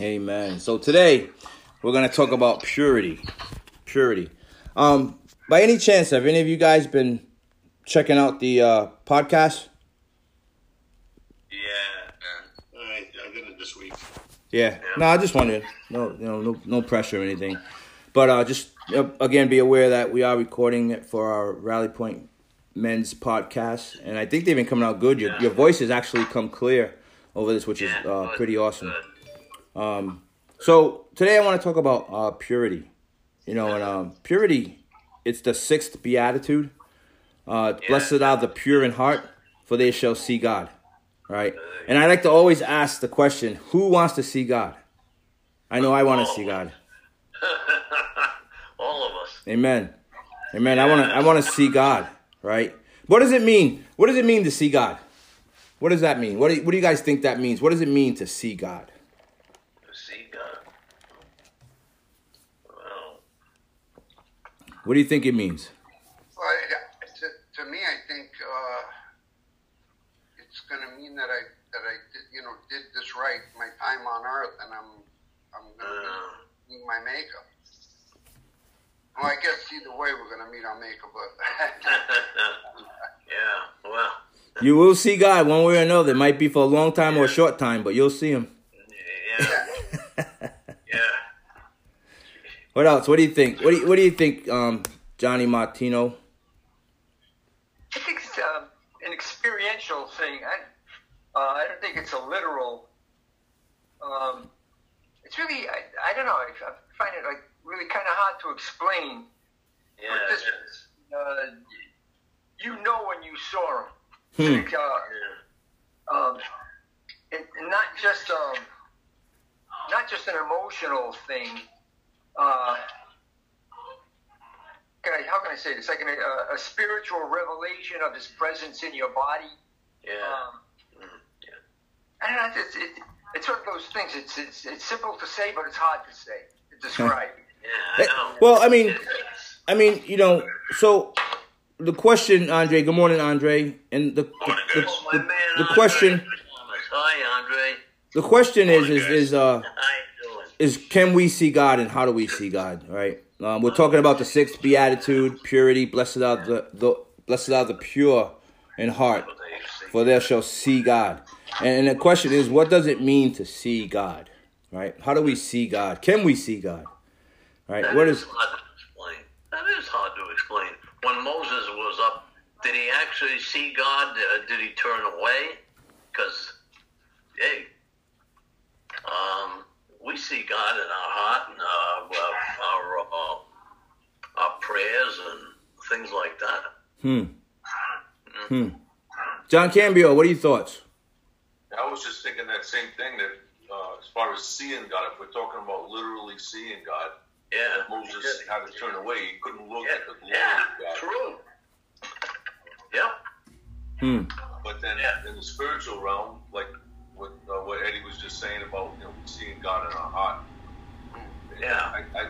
Amen. So today we're gonna talk about purity. Purity. Um, by any chance, have any of you guys been checking out the uh, podcast? Yeah. I, I did it this week. Yeah. No, I just wanted No, you know, no, no pressure or anything. But uh, just uh, again, be aware that we are recording it for our Rally Point Men's podcast, and I think they've been coming out good. Your your voices actually come clear over this, which is uh, good, pretty awesome. Um, so today I want to talk about uh, purity. You know, and um, purity, it's the sixth beatitude. Uh, Blessed are the pure in heart, for they shall see God. Right? And I like to always ask the question, who wants to see God? I know I want to see God. All of us. Amen. Amen. I want to I want to see God, right? What does it mean? What does it mean to see God? What does that mean? What do you, what do you guys think that means? What does it mean to see God? To see God. Well, What do you think it means? Well, to, to me, I think uh, it's going to mean that I that I did, you know did this right my time on Earth, and I'm I'm going to uh, meet my maker. Well, I guess either way we're going to meet our maker, but yeah. Well, You will see God one way or another. It might be for a long time or a short time, but you'll see him. yeah. Yeah. What else? What do you think? What do you, what do you think, um, Johnny Martino? I think it's um, an experiential thing. I, uh, I don't think it's a literal. Um, it's really, I, I don't know. I, I find it like really kind of hard to explain. Yeah. This, it is. uh, you know when you saw him. Hmm. Like, uh, um, and, and not just um, not just an emotional thing. Uh, can I, how can I say this? Like an, a, a spiritual revelation of His presence in your body. Yeah. Um, Mhm. Yeah. I don't know. It's, it, it's one of those things. It's, it's it's simple to say, but it's hard to say to describe. Yeah. I know. Well, I mean, I mean, you know, so the question, Andre. Good morning, Andre. And the the, Morning, the, the, man, the question, Hi, Andre. the question is, is, is uh, How you doing? is can we see God and how do we see God? Right. Um, we're talking about the sixth beatitude, purity. Blessed are the, the blessed are the pure in heart, What they see. for they shall see God. And, and the question is, what does it mean to see God? Right? How do we see God? Can we see God? Right? That What is is? hard to explain. That is hard to explain. When Moses was up, did he actually see God? Uh, did he turn away? Because, hey, um, we see God in our heart and our our, uh, our prayers and things like that. Hmm. Hmm. John Cambio, what are your thoughts? I was just thinking that same thing that uh, as far as seeing God, if we're talking about literally seeing God, Yeah, that Moses had to turn away. He couldn't look Yeah, at the glory yeah, of God. true. Yep. Hmm. But then Yeah. in the spiritual realm, like what uh, what Eddie was just saying about you know seeing God in our heart. Yeah. I, I,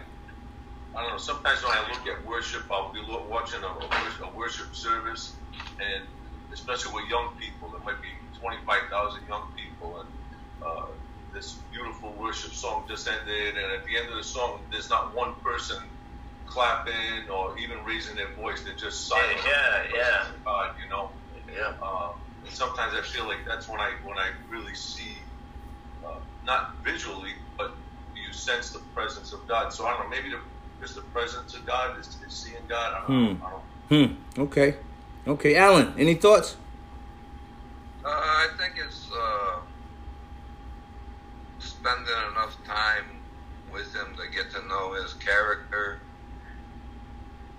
I don't know. Sometimes when I look at worship, I'll be watching a, a, worship, a worship service, and especially with young people, there might be twenty five thousand young people, and uh, this beautiful worship song just ended, and at the end of the song, there's not one person clapping or even raising their voice. They're just silent. Yeah, yeah. God, you know. Yeah. Um, and sometimes I feel like that's when I when I really see, uh, not visually, but you sense the presence of God. So I don't know. Maybe the, is the presence of God is, is seeing God. I don't know. Hmm. I don't, Hmm. Okay. Okay. Alan, any thoughts? Uh, I think it's uh, spending enough time with him to get to know his character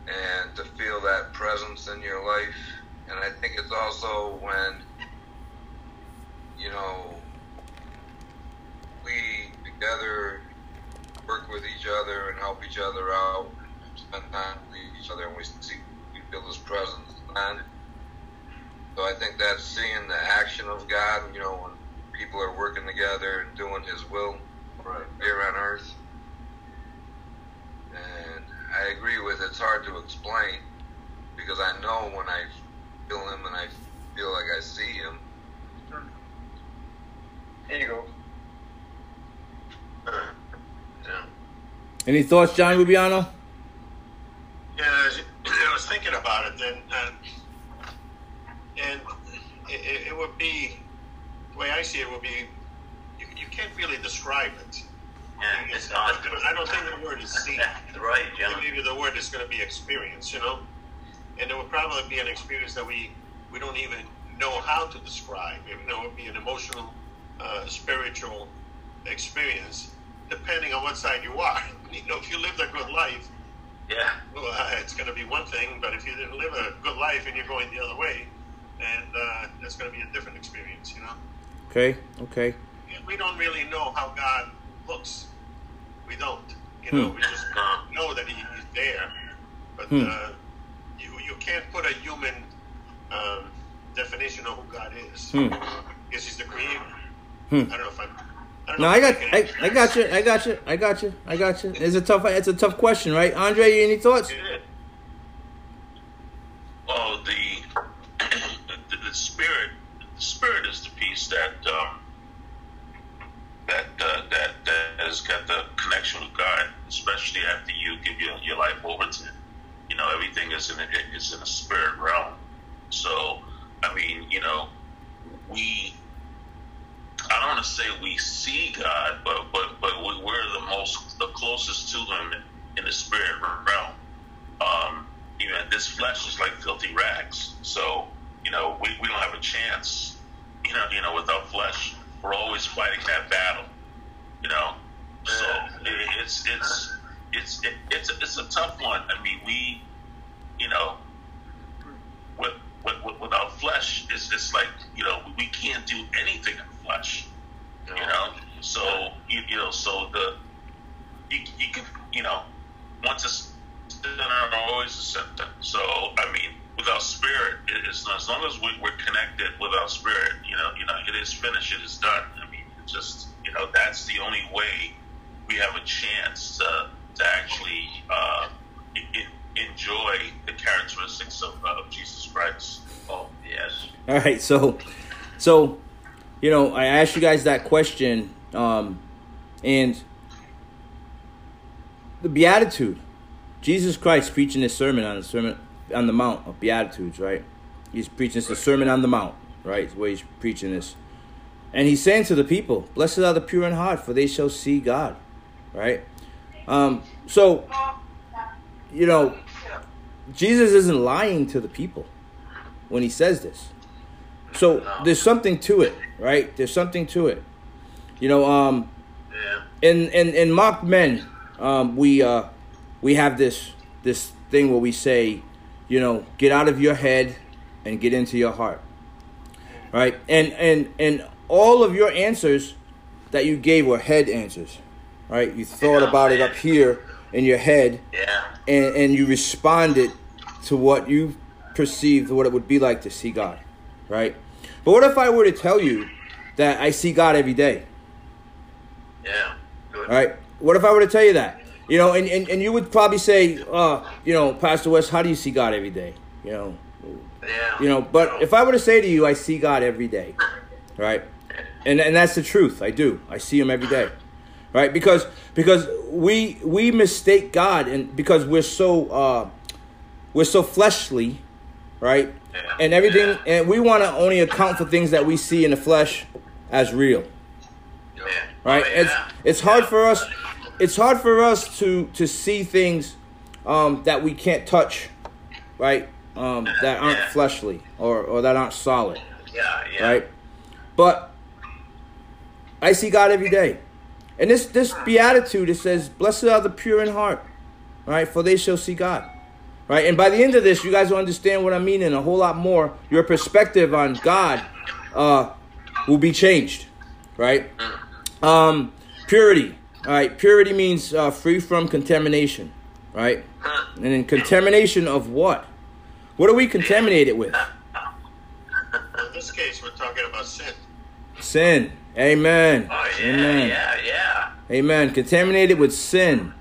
and to feel that presence in your life. And I think it's also when, you know, we together work with each other and help each other out, spend time with each other, and we see we feel his presence. And so I think that's seeing the action of God, you know, when people are working together and doing His will right. here on earth. And I agree with it's hard to explain because I know when I feel Him and I feel like I see Him. Here you go. Any thoughts, John Rubiano? Yeah, I was, thinking about it, uh, and and, and it, it would be the way I see it would be you, you can't really describe it. Yeah, it's not. I don't think the word is see. right, John. Maybe the word is going to be experience, you know, and it would probably be an experience that we we don't even know how to describe. You know, it would be an emotional, uh, spiritual experience, depending on what side you are. You know, if you lived a good life, Yeah. well, uh, it's going to be one thing, but if you didn't live a good life and you're going the other way, and uh, that's going to be a different experience, you know. Okay, okay. We don't really know how God looks. We don't. You know, Hmm. we just know that he, is there, but Hmm. uh, you you can't put a human um, definition of who God is. Hmm. Because He's the Creator. Hmm. I don't know if I'm. I No, I got, I, I got you. I got you, I got you, I got you. It's a tough, it's a tough question, right, Andre? You any thoughts? Yeah. Oh, the, the the spirit, the spirit is the piece that um, that uh, that that has got the connection with God, especially after you give your, your life over to Him. You know, everything is in a, is in a spirit realm. So, I mean, you know, we. I don't want to say we see God, but but but we- we're the most the closest to Him in the spirit realm. Um, you know, this flesh is like filthy rags. So, you know, we, we don't have a chance, you know, you know, without flesh. We're always fighting that battle, you know. So it, it's it's it's it, it's a, it's a tough one. I mean, we, you know, with, with, with, without flesh, it's it's like you know we can't do anything in flesh, you know. So you, you know, so the you you can you know once it's sinner always a symptom. So, I mean, without spirit, it, it's as long as we, we're connected with our spirit, you know, you know, it is finished, it is done. I mean, it's just, you know, that's the only way we have a chance to, to actually uh, i i enjoy the characteristics of, of Jesus Christ. Oh, yes. All right, so, so, you know, I asked you guys that question, um, and the beatitude, Jesus Christ preaching this sermon on the sermon on the Mount of Beatitudes, right? He's preaching the Sermon on the Mount, right? Where he's preaching this, and he's saying to the people, "Blessed are the pure in heart, for they shall see God," right? Um, so, you know, Jesus isn't lying to the people when he says this. So there's something to it, right? There's something to it. You know, um, in in in mock men, um, we uh, we have this this thing where we say, you know, get out of your head and get into your heart, right? And and and all of your answers that you gave were head answers, right? You thought Yeah, about it up here in your head, Yeah. and and you responded to what you perceived what it would be like to see God, right? But what if I were to tell you that I see God every day? Yeah. Good. Right? What if I were to tell you that? You know, and, and, and you would probably say, uh, you know, Pastor West, how do you see God every day? You know, Yeah. you know, but if I were to say to you, I see God every day, right? And and that's the truth. I do. I see him every day. Right? Because because we we mistake God and because we're so uh we're so fleshly, right? And everything and we want to only account for things that we see in the flesh as real Yeah. right? Oh. It's it's hard for us. It's hard for us to to see things um, that we can't touch, right? Um, that aren't Yeah. fleshly or or that aren't solid, Yeah. Yeah. right? But I see God every day, and this this beatitude it says, "Blessed are the pure in heart, right? For they shall see God." Right, and by the end of this, you guys will understand what I mean and a whole lot more. Your perspective on God uh, will be changed, right? Um, purity. All right. Purity means uh, free from contamination, right? And then contamination of what? What are we contaminated with? In this case, we're talking about sin. Sin. Amen. Oh, yeah. Amen. Yeah. Yeah. Amen. Contaminated with sin,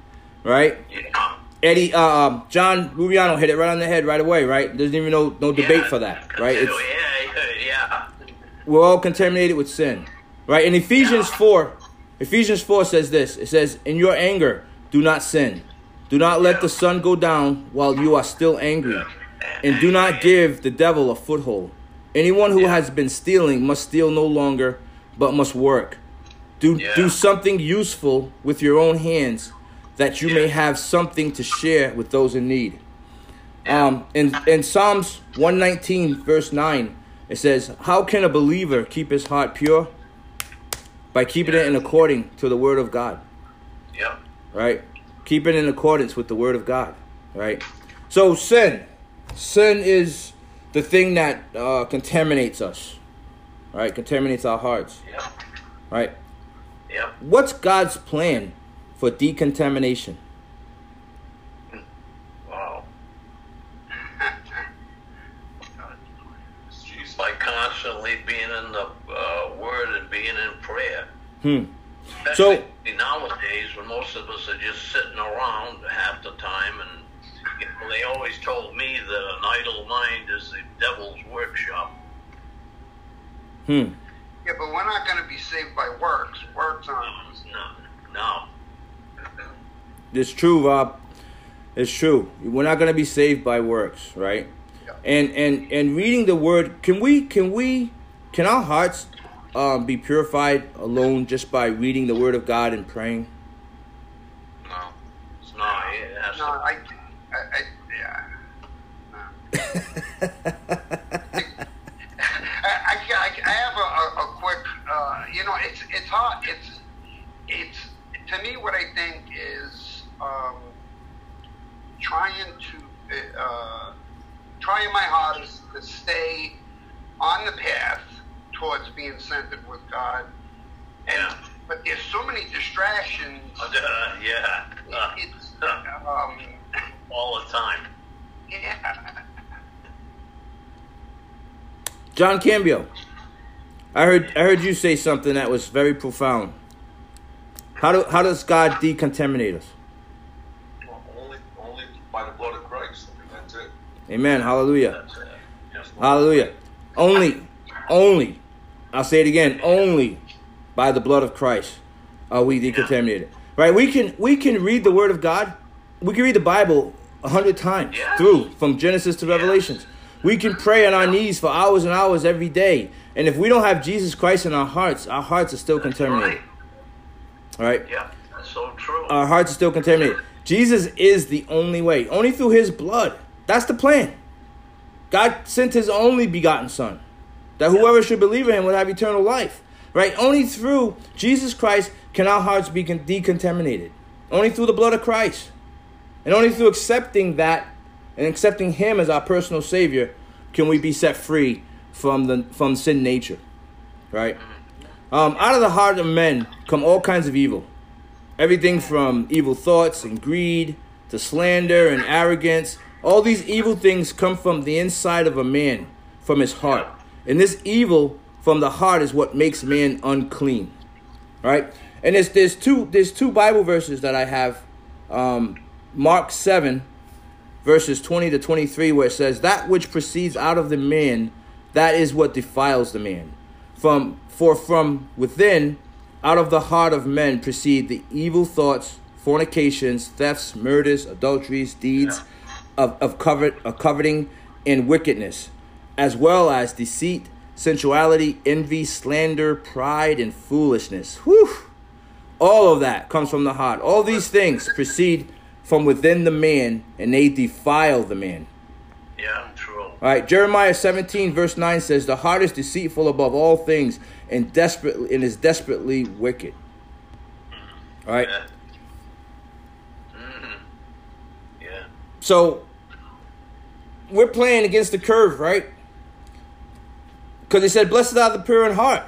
right? Yeah. Eddie, uh, um, John Rubiano hit it right on the head right away, right? There's even no no debate Yeah. for that, right? It's, yeah. Yeah. Yeah. we're all contaminated with sin, right? In Ephesians four, Ephesians four says this. It says, "In your anger, do not sin. Do not let the sun go down while you are still angry. And do not give the devil a foothold. Anyone who has been stealing must steal no longer, but must work. Do do something useful with your own hands, that you may have something to share with those in need. Um, in in Psalms one nineteen verse nine, it says, "How can a believer keep his heart pure? By keeping it in according to the word of God." Yep. right? Keep it in accordance with the word of God, right? So sin, sin is the thing that uh, contaminates us, right? Contaminates our hearts, Yep. right? Yep. What's God's plan for decontamination? Wow. By constantly being in the uh, Word and being in prayer. Hmm. Especially nowadays, when most of us are just sitting around half the time, and you know, they always told me that an idle mind is the devil's workshop. Hmm. Yeah, but we're not going to be saved by works. Works aren't. No, no. It's true, Rob. It's true. We're not going to be saved by works, right? Yeah. And and and reading the word, can we can we can our hearts um, be purified alone just by reading the word of God and praying? No. No, it has No, to. I, I, I yeah. No. I, I, I have a, a, a quick, uh, you know, it's it's hard. It's it's to me what I think is um, trying to uh, trying my hardest to stay on the path towards being centered with God. And Yeah. but there's so many distractions. Uh, yeah. Uh, It's um, all the time. yeah. John Cambio, I heard I heard you say something that was very profound. How do how does God decontaminate us? Well, only, only by the blood of Christ. I mean, that's it. Amen. Hallelujah. That's it. Yes. Hallelujah. Only, only, I'll say it again, only by the blood of Christ are we decontaminated. Right? We can we can read the word of God. We can read the Bible a hundred times Yeah. through from Genesis to Revelations. We can pray on our knees for hours and hours every day. And if we don't have Jesus Christ in our hearts, our hearts are still contaminated. Right. Right? Yeah, that's so true. Our hearts are still contaminated. Jesus is the only way. Only through his blood. That's the plan. God sent his only begotten son. That whoever should believe in him would have eternal life. Right? Only through Jesus Christ can our hearts be decontaminated. Only through the blood of Christ. And only through accepting that and accepting him as our personal savior can we be set free from the from sin nature. Right? Um, out of the heart of men come all kinds of evil. Everything from evil thoughts and greed to slander and arrogance. All these evil things come from the inside of a man, from his heart. And this evil from the heart is what makes man unclean. Right? And there's there's two there's two Bible verses that I have. Um, Mark seven, verses twenty to twenty three, where it says, "That which proceeds out of the man, that is what defiles the man. From for from within, out of the heart of men proceed the evil thoughts, fornications, thefts, murders, adulteries, deeds of of covet of coveting and wickedness, as well as deceit, sensuality, envy, slander, pride, and foolishness." Whew. All of that comes from the heart. All these things proceed from within the man, and they defile the man. Yeah, true. All right, Jeremiah 17 verse 9 says, "The heart is deceitful above all things, and desperately and is desperately wicked." All right. Yeah. hmm Yeah. So we're playing against the curve, right? Because it said, "Blessed are the pure in heart."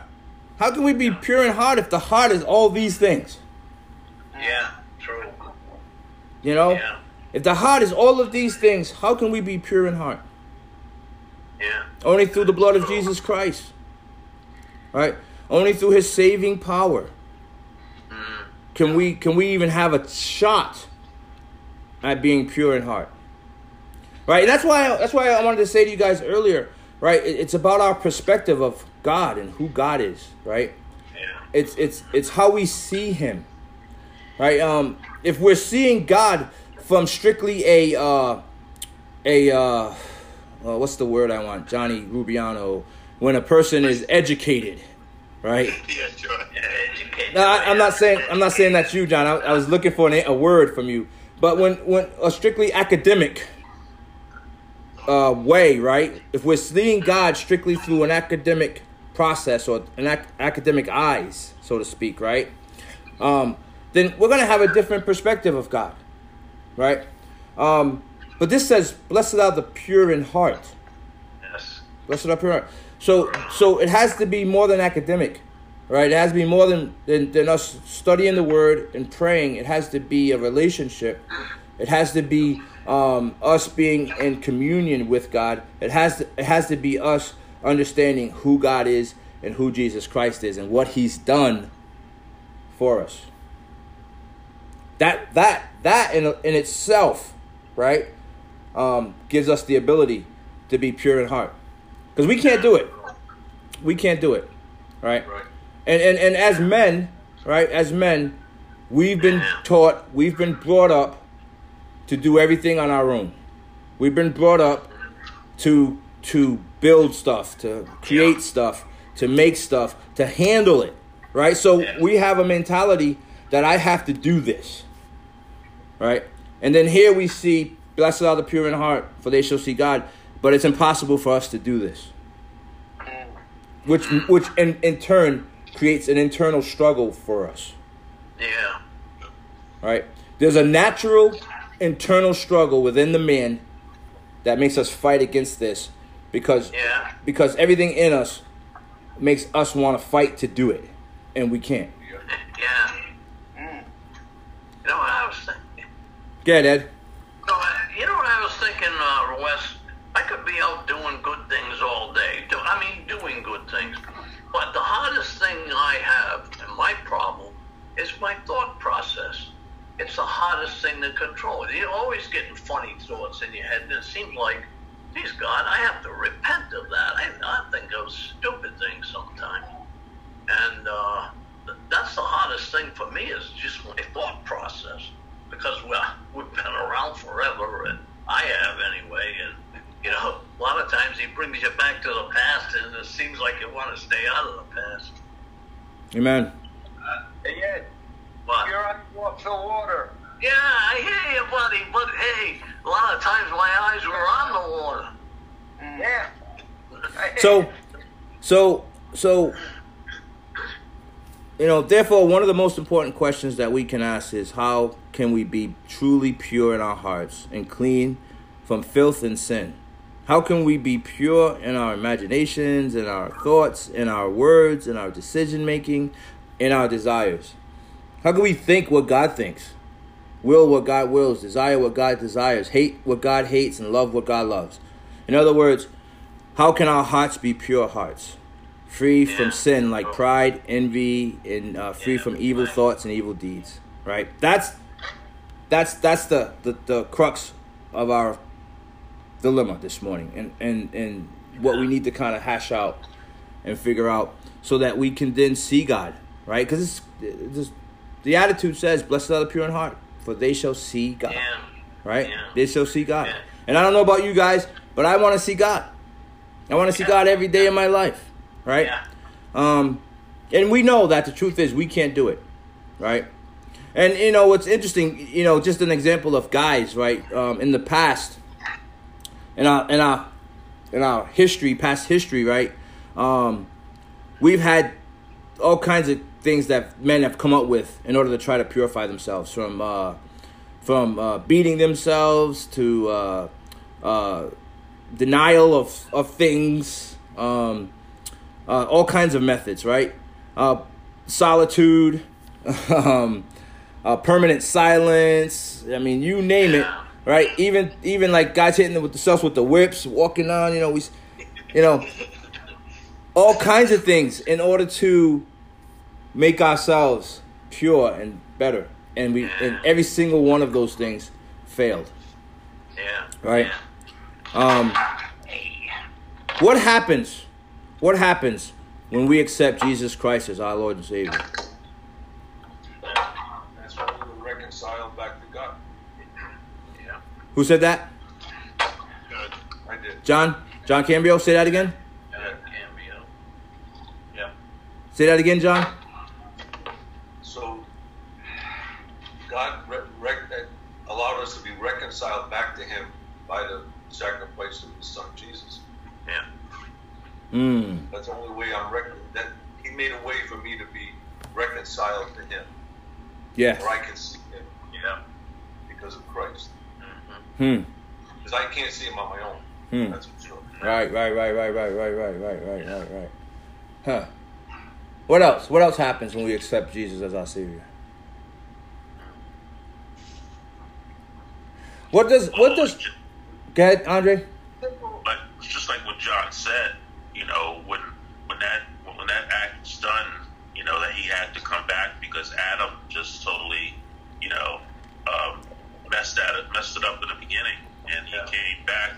How can we be pure in heart if the heart is all these things? Yeah, true. You know, Yeah. if the heart is all of these things, how can we be pure in heart? Yeah. Only through the blood of Jesus Christ. Right? Only through his saving power Mhm. can we can we even have a shot at being pure in heart. Right? And that's why that's why I wanted to say to you guys earlier, right? It's about our perspective of God and who God is, right? It's it's it's how we see him. right? Um, if we're seeing God from strictly a uh, a uh, uh, what's the word I want, Johnny Rubiano, when a person is educated, right? Yeah, sure. Educated. No, I, I'm not saying I'm not saying that's you, John. I, I was looking for an, a word from you, but when when a strictly academic uh, way, right? If we're seeing God strictly through an academic process or an ac- academic eyes, so to speak, right? Um, then we're gonna have a different perspective of God, right? Um, but this says, "Blessed are the pure in heart." Yes. Blessed are pure. heart. So, so it has to be more than academic, right? It has to be more than, than than us studying the Word and praying. It has to be a relationship. It has to be um, us being in communion with God. It has to, it has to be us understanding who God is and who Jesus Christ is and what He's done for us. That that that in in itself, right, um, gives us the ability to be pure in heart, because we can't do it. We can't do it, right? Right. And and and as men, right, as men, we've been taught, we've been brought up to do everything on our own. We've been brought up to to build stuff, to create stuff, to make stuff, to handle it, right? So we have a mentality that I have to do this, right? And then here we see, blessed are the pure in heart, for they shall see God. But it's impossible for us to do this, which which in, in turn creates an internal struggle for us, Yeah. right? There's a natural internal struggle within the man that makes us fight against this because Yeah. because everything in us makes us want to fight to do it, and we can't. Yeah. You know what I was thinking? Get Ed. No, I- you know what I was thinking, uh, Wes? I could be out thing to control. You're always getting funny thoughts in your head, and it seems like, geez, God, I have to repent of that. I, I think of stupid things sometimes. And uh, that's the hardest thing for me is just my thought process because well, we've been around forever, and I have anyway. And you know, a lot of times he brings you back to the past, and it seems like you want to stay out of the past. Amen. Hey, Ed, But you're on off the water. Yeah, I hear you, buddy. But hey, a lot of times my eyes were on the water. Mm. Yeah. So, so, so, you know, therefore, one of the most important questions that we can ask is how can we be truly pure in our hearts and clean from filth and sin? How can we be pure in our imaginations, in our thoughts, in our words, in our decision making, in our desires? How can we think what God thinks? Will what God wills, desire what God desires, hate what God hates, and love what God loves. In other words, how can our hearts be pure hearts, free from sin like pride, envy, and uh, free Yeah, from evil right. thoughts and evil deeds? Right. That's that's that's the, the the crux of our dilemma this morning, and and and what we need to kind of hash out and figure out so that we can then see God. Right. Because it's, the beatitude says, "Blessed are the pure in heart, for they shall see God." Yeah. right? Yeah. They shall see God. Yeah. And I don't know about you guys, but I want to see God. I want to see God every day of my life, right? Yeah. Um, and we know that the truth is we can't do it, right? And you know what's interesting, you know, just an example of guys, right? Um, in the past, in our in our in our history, past history, right? Um, we've had all kinds of things that men have come up with in order to try to purify themselves from uh, from uh, beating themselves to uh, uh, denial of of things, um, uh, all kinds of methods, right? Uh, solitude, um, permanent silence. I mean, you name it, right? Even even like guys hitting them with themselves with the whips, walking on. You know, we, you know, all kinds of things in order to make ourselves pure and better. And we and every single one of those things failed. Yeah. Right. Yeah. Um, what happens? What happens when we accept Jesus Christ as our Lord and Savior? That's what we reconciled back to God. Yeah. Who said that? Good. I did. John? John Cambio? Say that again? Yeah, cameo. Yeah. Say that again, John? So God re- rec- allowed us to be reconciled back to Him by the sacrifice of His Son Jesus. Yeah. Hmm. That's the only way I'm rec- that He made a way for me to be reconciled to Him, Yes. where I can see Him Yeah. because of Christ. Hmm. Because I can't see Him on my own. Hmm. That's for sure. Right, right, right, right, right, right, right, right, right, right, right. Huh. What else? What else happens when we accept Jesus as our Savior? What does what does Go ahead, Andre? But it's just like what John said, you know, when when that when that act was done, you know, that he had to come back because Adam just totally, you know, um, messed at it, messed it up in the beginning, and he Yeah. came back,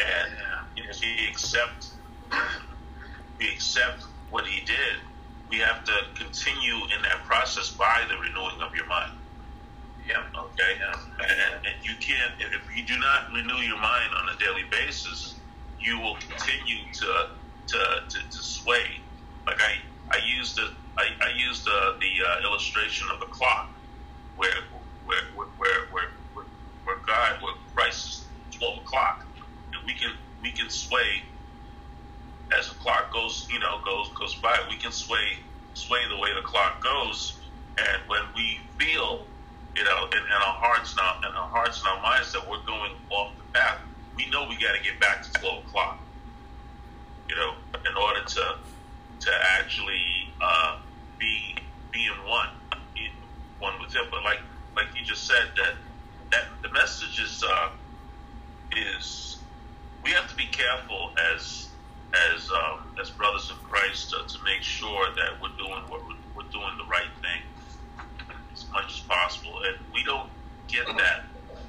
and you know, he accept, we accept what he did. We have to continue in that process by the renewing of your mind. Yeah. Okay, and, and you can't if you do not renew your mind on a daily basis, you will continue to to, to, to sway. Like I I used the I, used the the uh, illustration of the clock, where where where where where, where, where God where Christ is twelve o'clock, and we can we can sway as the clock goes you know goes goes by. We can sway sway the way the clock goes, and when we feel you know, in our hearts in our hearts and our minds that we're going off the path. We know we got to get back to twelve o'clock. You know, in order to to actually uh, be be in one, in one with Him. But like like you just said, that that the message is uh, is we have to be careful as as um, as brothers of Christ uh, to make sure that we're doing what we're, we're doing the right thing much as possible. And we don't get that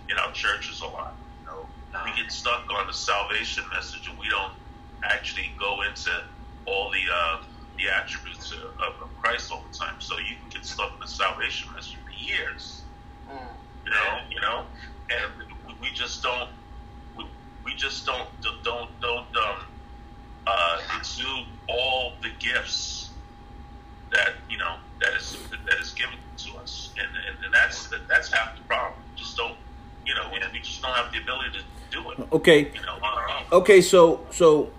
in our churches a lot. You know, we get stuck on the salvation message, and we don't actually go into all the uh, the attributes of, of Christ all the time. So you can get stuck in the salvation message for years. You know, you know, and we, we just don't. We, we just don't don't don't um, uh, exude all the gifts that you know that is that is given to us, and and, and that's that's half the problem. Just don't, you know, we, we just don't have the ability to do it. Okay. You know, on our own. Okay, so so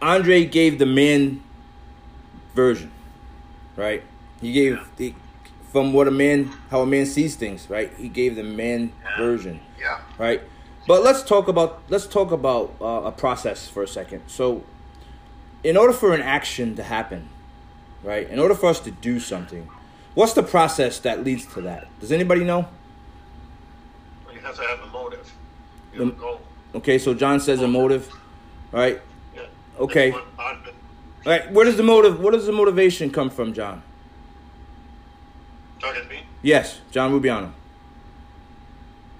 Andre gave the man version, right? He gave the from what a man how a man sees things, right? He gave the man version, Yeah. right? But let's talk about let's talk about uh, a process for a second. So, in order for an action to happen, right? In order for us to do something, what's the process that leads to that? Does anybody know? You have to have a motive. You have a goal. Okay, so John says a motive, right? Yeah. Okay. That's one part of it. All right, where does the motive? Where does the motivation come from, John? Talking to me? Yes, John Rubiano.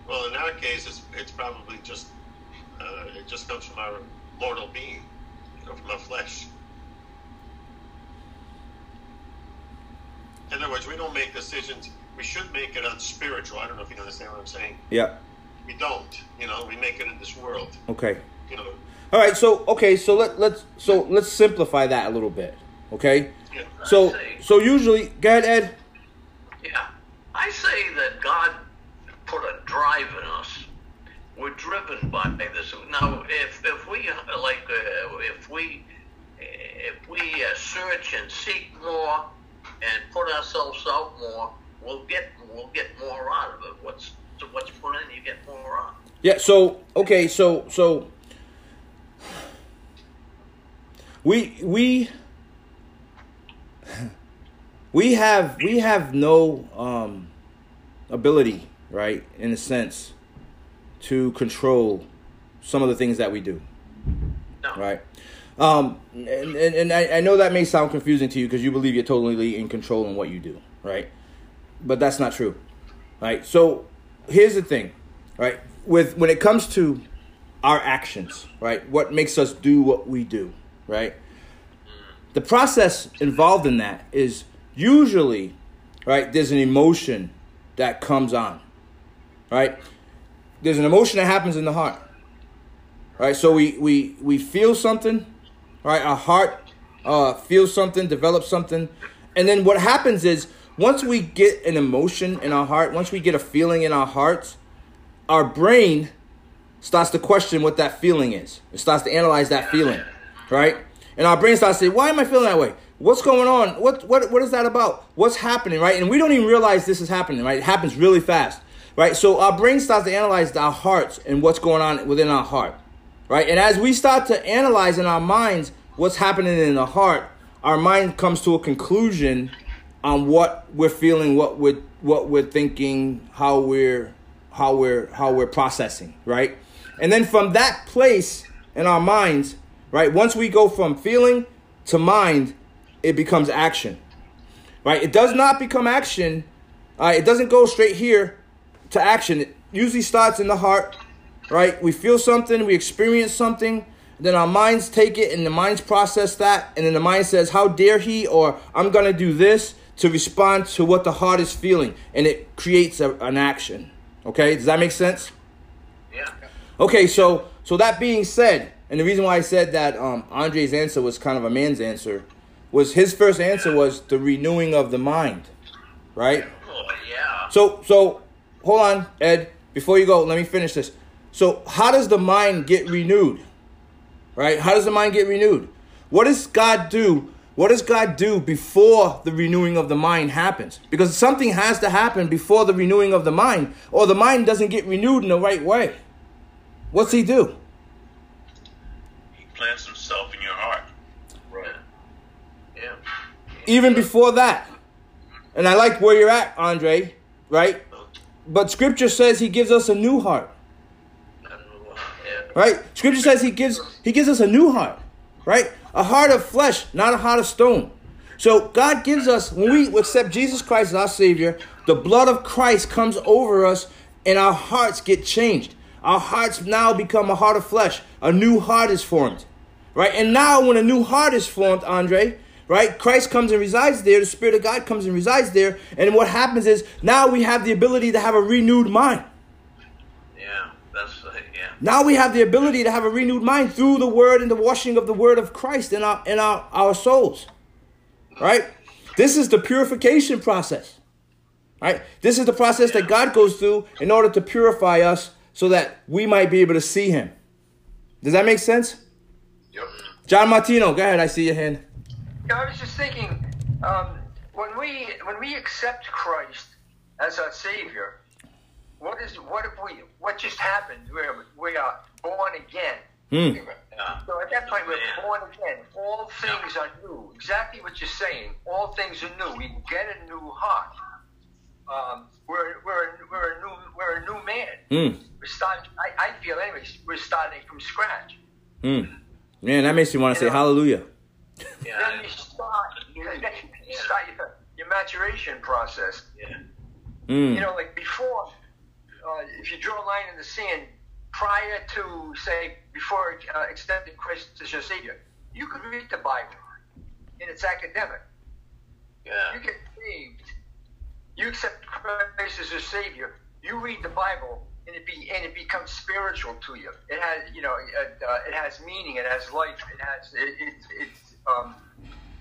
Well, in our case, it's, it's probably just uh, it just comes from our mortal being, you know, from our flesh. In other words, we don't make decisions. We should make it on spiritual. I don't know if you understand what I'm saying. Yeah. We don't. You know, we make it in this world. Okay. You know, All right. So okay. So let let's so let's simplify that a little bit. Okay. yeah. So I so usually, go ahead, Ed. Yeah, I say that God put a drive in us. We're driven by this. Now, if if we uh, like, uh, if we if we uh, search and seek more and put ourselves out more, we'll get we'll get more out of it. What's what's put in, you get more out. Yeah. So okay. So so we we we have we have no um ability, right, in a sense, to control some of the things that we do. No. right? Um, and and, and I, I know that may sound confusing to you because you believe you're totally in control in what you do, right? But that's not true, right? So here's the thing, right? With when it comes to our actions, right? What makes us do what we do, right? The process involved in that is usually, right? There's an emotion that comes on. Right? There's an emotion that happens in the heart. Right? So we we we feel something, right? Our heart uh feels something, develops something. And then what happens is once we get an emotion in our heart, once we get a feeling in our hearts, our brain starts to question what that feeling is. It starts to analyze that feeling, right? And our brain starts to say, "Why am I feeling that way? What's going on? What what what is that about? What's happening?" Right? And we don't even realize this is happening. Right? It happens really fast. Right? So our brain starts to analyze our hearts and what's going on within our heart. Right? And as we start to analyze in our minds what's happening in the heart, our mind comes to a conclusion on what we're feeling, what we're what we're thinking, how we're how we're how we're processing, right? And then from that place in our minds, right? Once we go from feeling to mind, it becomes action. Right? It does not become action. Uh, it doesn't go straight here to action. It usually starts in the heart, right? We feel something, we experience something, then our minds take it and the minds process that, and then the mind says, How dare he? or I'm gonna do this to respond to what the heart is feeling, and it creates a, an action. Okay, does that make sense? Yeah. Okay, so so that being said, and the reason why I said that um, Andre's answer was kind of a man's answer was his first answer was the renewing of the mind, right? Oh, yeah. So so hold on, Ed. Before you go, let me finish this. So how does the mind get renewed? Right? How does the mind get renewed? What does God do? What does God do before the renewing of the mind happens? Because something has to happen before the renewing of the mind, or the mind doesn't get renewed in the right way. What's he do? He plants himself in your heart. Right. Yeah. Even before that. And I like where you're at, Andre, right? But scripture says he gives us a new heart. I don't know. Yeah. Right? Scripture says he gives he gives us a new heart, right? A heart of flesh, not a heart of stone. So God gives us when we accept Jesus Christ as our Savior, the blood of Christ comes over us and our hearts get changed. Our hearts now become a heart of flesh. A new heart is formed. Right? And now when a new heart is formed, Andre, right? Christ comes and resides there, the Spirit of God comes and resides there, and what happens is now we have the ability to have a renewed mind. Yeah. That's uh, yeah. Now we have the ability to have a renewed mind through the word and the washing of the word of Christ in our in our, our souls. Right? This is the purification process. Right? This is the process that God goes through in order to purify us so that we might be able to see him. Does that make sense? Yep. John Martino, go ahead. I see your hand. Yeah, I was just thinking, um, when we when we accept Christ as our Savior, what is what if we what just happened? We're we are born again. Hmm. Yeah. So at that point, we're Yeah. born again. All things are new. Exactly what you're saying. All things are new. We get a new heart. Um, we're we're we're a new we're a new man. Hmm. We're starting. I, I feel, anyways, we're starting from scratch. Hmm. Man, that makes you want to say hallelujah. Yeah. Then you start. You start your, your maturation process. Yeah. Hmm. You know, like before, uh, if you draw a line in the sand prior to, say, before uh, accepting Christ as your Savior, you could read the Bible, and it's academic. Yeah. You Yeah. get saved. You accept Christ as your Savior. You read the Bible, and it be and it becomes spiritual to you. It has, you know, it, uh, it has meaning. It has life. It has it, it, it's um,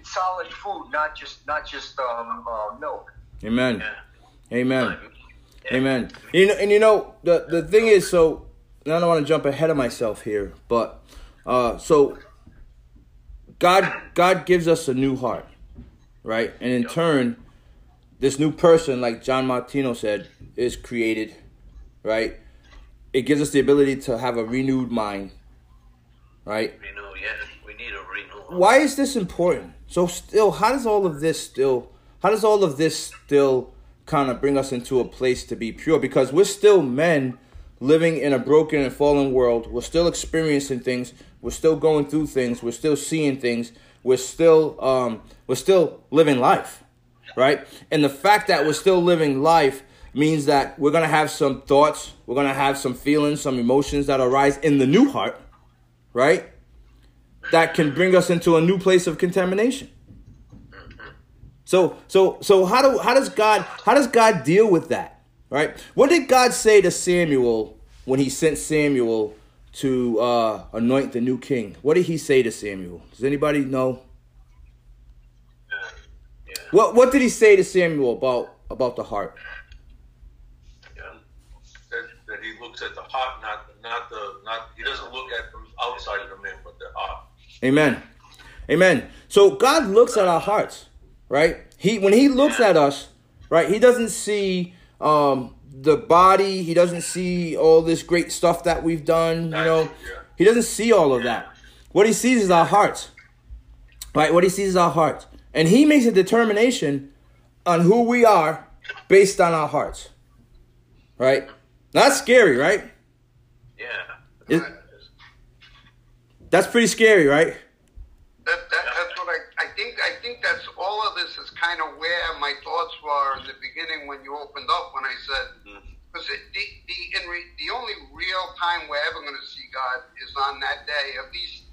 solid food, not just not just um, uh, milk. Amen. Yeah. Amen. Amen. You know, and you know the the thing is, so I don't want to jump ahead of myself here, but uh, so God God gives us a new heart, right? And in turn, this new person, like John Martino said, is created, right? It gives us the ability to have a renewed mind, right? Renew. Yeah. We need a renewal. why is this important? So still, how does all of this still? How does all of this still kind of bring us into a place to be pure? Because we're still men living in a broken and fallen world. We're still experiencing things. We're still going through things. We're still seeing things. We're still um, we're still living life, right? And the fact that we're still living life means that we're gonna have some thoughts. We're gonna have some feelings, some emotions that arise in the new heart, right? that can bring us into a new place of contamination. So so so how do how does God how does God deal with that? right? What did God say to Samuel when he sent Samuel to uh, anoint the new king? What did he say to Samuel? Does anybody know? Yeah. What What did he say to Samuel about about the heart? Yeah. That, that he looks at the heart, not not the not. He doesn't look at the outside of the man, but the heart. Amen. Amen. So God looks at our hearts, right? He when he looks at us, right, he doesn't see um the body, he doesn't see all this great stuff that we've done, you know. He doesn't see all of that. What he sees is our hearts. Right? What he sees is our hearts. And he makes a determination on who we are based on our hearts. Right? That's scary, right? Yeah. It- That's pretty scary, right? That, that, that's what I, I think. I think that's all of this is kind of where my thoughts were in the beginning when you opened up when I said because the the in re, the only real time we're ever going to see God is on that day. At least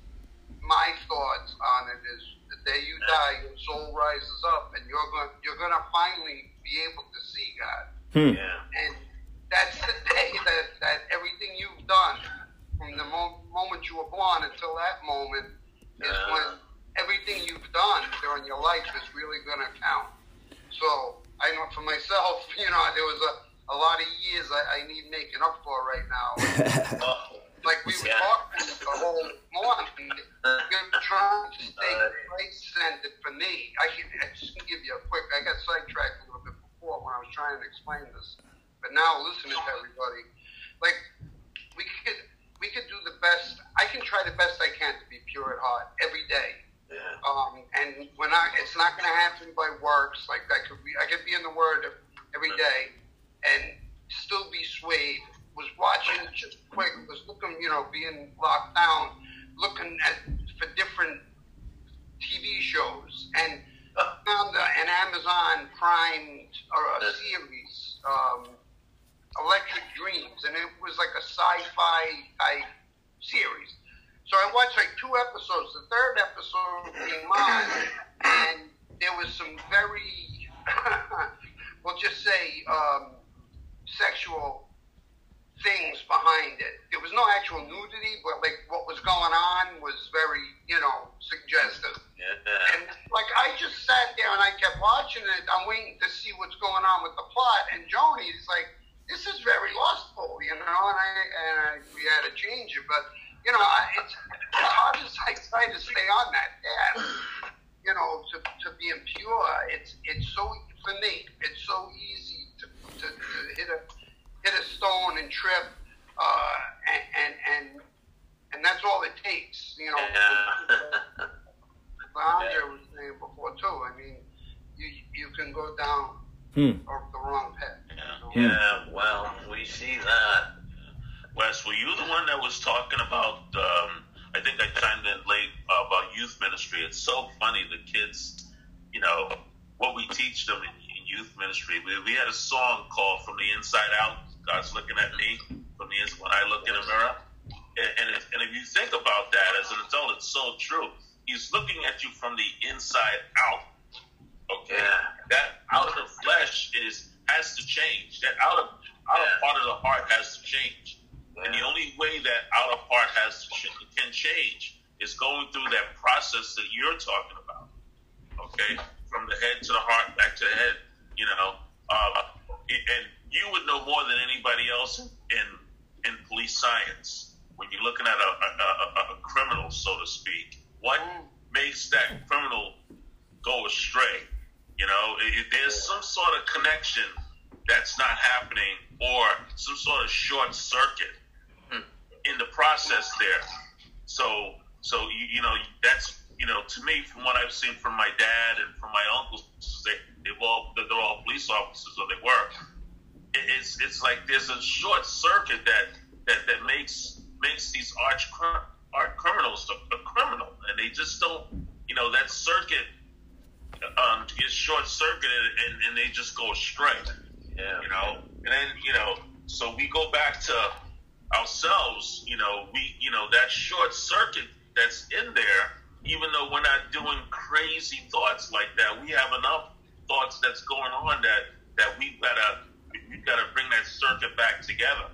my thoughts on it is the day you die, your soul rises up, and you're going you're going to finally be able to see God. Hmm. Yeah. And that's the day that, that everything you've done from the mo- moment you were born until that moment is Yeah. when everything you've done during your life is really going to count. So I know for myself, you know, there was a, a lot of years I, I need making up for right now. Oh. like we were Yeah. talking the whole morning, you're trying to stay Uh, Christ-centered for me. I can I just can give you a quick. I got sidetracked a little bit before when I was trying to explain this, but now listening to everybody, like we could we could do the best. I can try the best I can to be pure at heart every day. Yeah. Um, and when I, it's not going to happen by works. Like I could be, I could be in the Word every day, and still be swayed. Was watching just quick. Was looking, you know, being locked down, looking at for different TV shows, and found uh, an Amazon Prime or a series, um, Electric Dreams, and it was like a sci-fi type series. So I watched like two episodes. Episode came on, and there was some very, we'll just say, um, sexual things behind it. There was no actual nudity, but like what was going on was very, you know, suggestive. Yeah. And like I just sat there and I kept watching it. I'm waiting to see what's going on with the plot. And Joni's like, "This is very lustful," you know. And I and I, we had to change it, but you know, I, it's as hard as I try to stay on that path, you know, to, to being pure. It's it's so for me. It's so easy to, to, to hit a hit a stone and trip, uh, and and and and that's all it takes, you know. Yeah. Andre was saying before too. I mean, you you can go down Hmm. off the wrong path. you know? Yeah, well, we see that. Wes, were you the one that was talking about? Um, I think I chimed in late uh, about youth ministry. It's so funny the kids, you know, what we teach them in, in youth ministry. We, we had a song called "From the Inside Out." God's looking at me from the inside when I look in the mirror. And, and, if, and if you think about that as an adult, it's so true. He's looking at you from the inside out. Okay, Yeah. that outer flesh is has to change. That outer outer Yeah. part of the heart has to change. And the only way that outer part has can change is going through that process that you're talking about. Okay, from the head to the heart, back to the head. You know, uh, and you would know more than anybody else in in police science when you're looking at a, a, a, criminal, so to speak. What makes that criminal go astray? You know, if there's some sort of connection that's not happening, or some sort of short circuit in the process there. So, so you, you know, that's you know, to me, from what I've seen from my dad and from my uncles, they they've all they're all police officers, or they were. It, it's it's like there's a short circuit that that that makes makes these arch arch criminals a, a criminal, and they just don't, you know, that circuit um, gets short circuited, and, and they just go astray Yeah. you know and then you know so we go back to ourselves you know we you know that short circuit that's in there even though we're not doing crazy thoughts like that we have enough thoughts that's going on that that we've got to we've got to bring that circuit back together.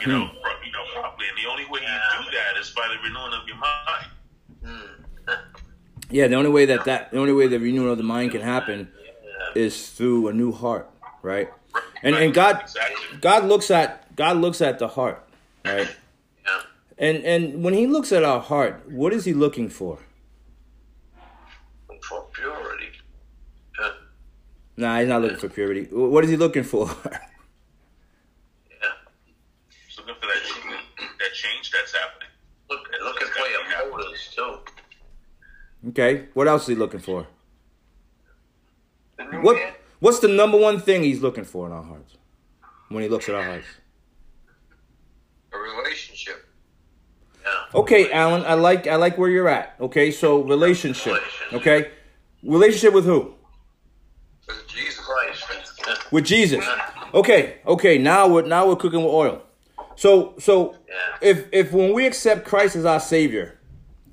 You know, hmm. pro- you know, properly. And the only way you do that is by the renewing of your mind. Hmm. Yeah, the only way that that the only way the renewal of the mind can happen is through a new heart, right? And and God Exactly. God looks at God looks at the heart, right? Yeah. And and when he looks at our heart, what is he looking for? For purity. Yeah. Nah, he's not looking for purity. What is he looking for? Yeah. Just looking for that change, that change that's happening. Look, looking for your motives too. okay, what else is he looking for? What man, what's the number one thing he's looking for in our hearts when he looks at our hearts? A relationship. Yeah. Okay, Alan, I like I like where you're at. Okay, so relationship. Okay, relationship with who? With Jesus. Christ. With Jesus. Okay, okay. Now we're now we're cooking with oil. So so Yeah. if if when we accept Christ as our Savior,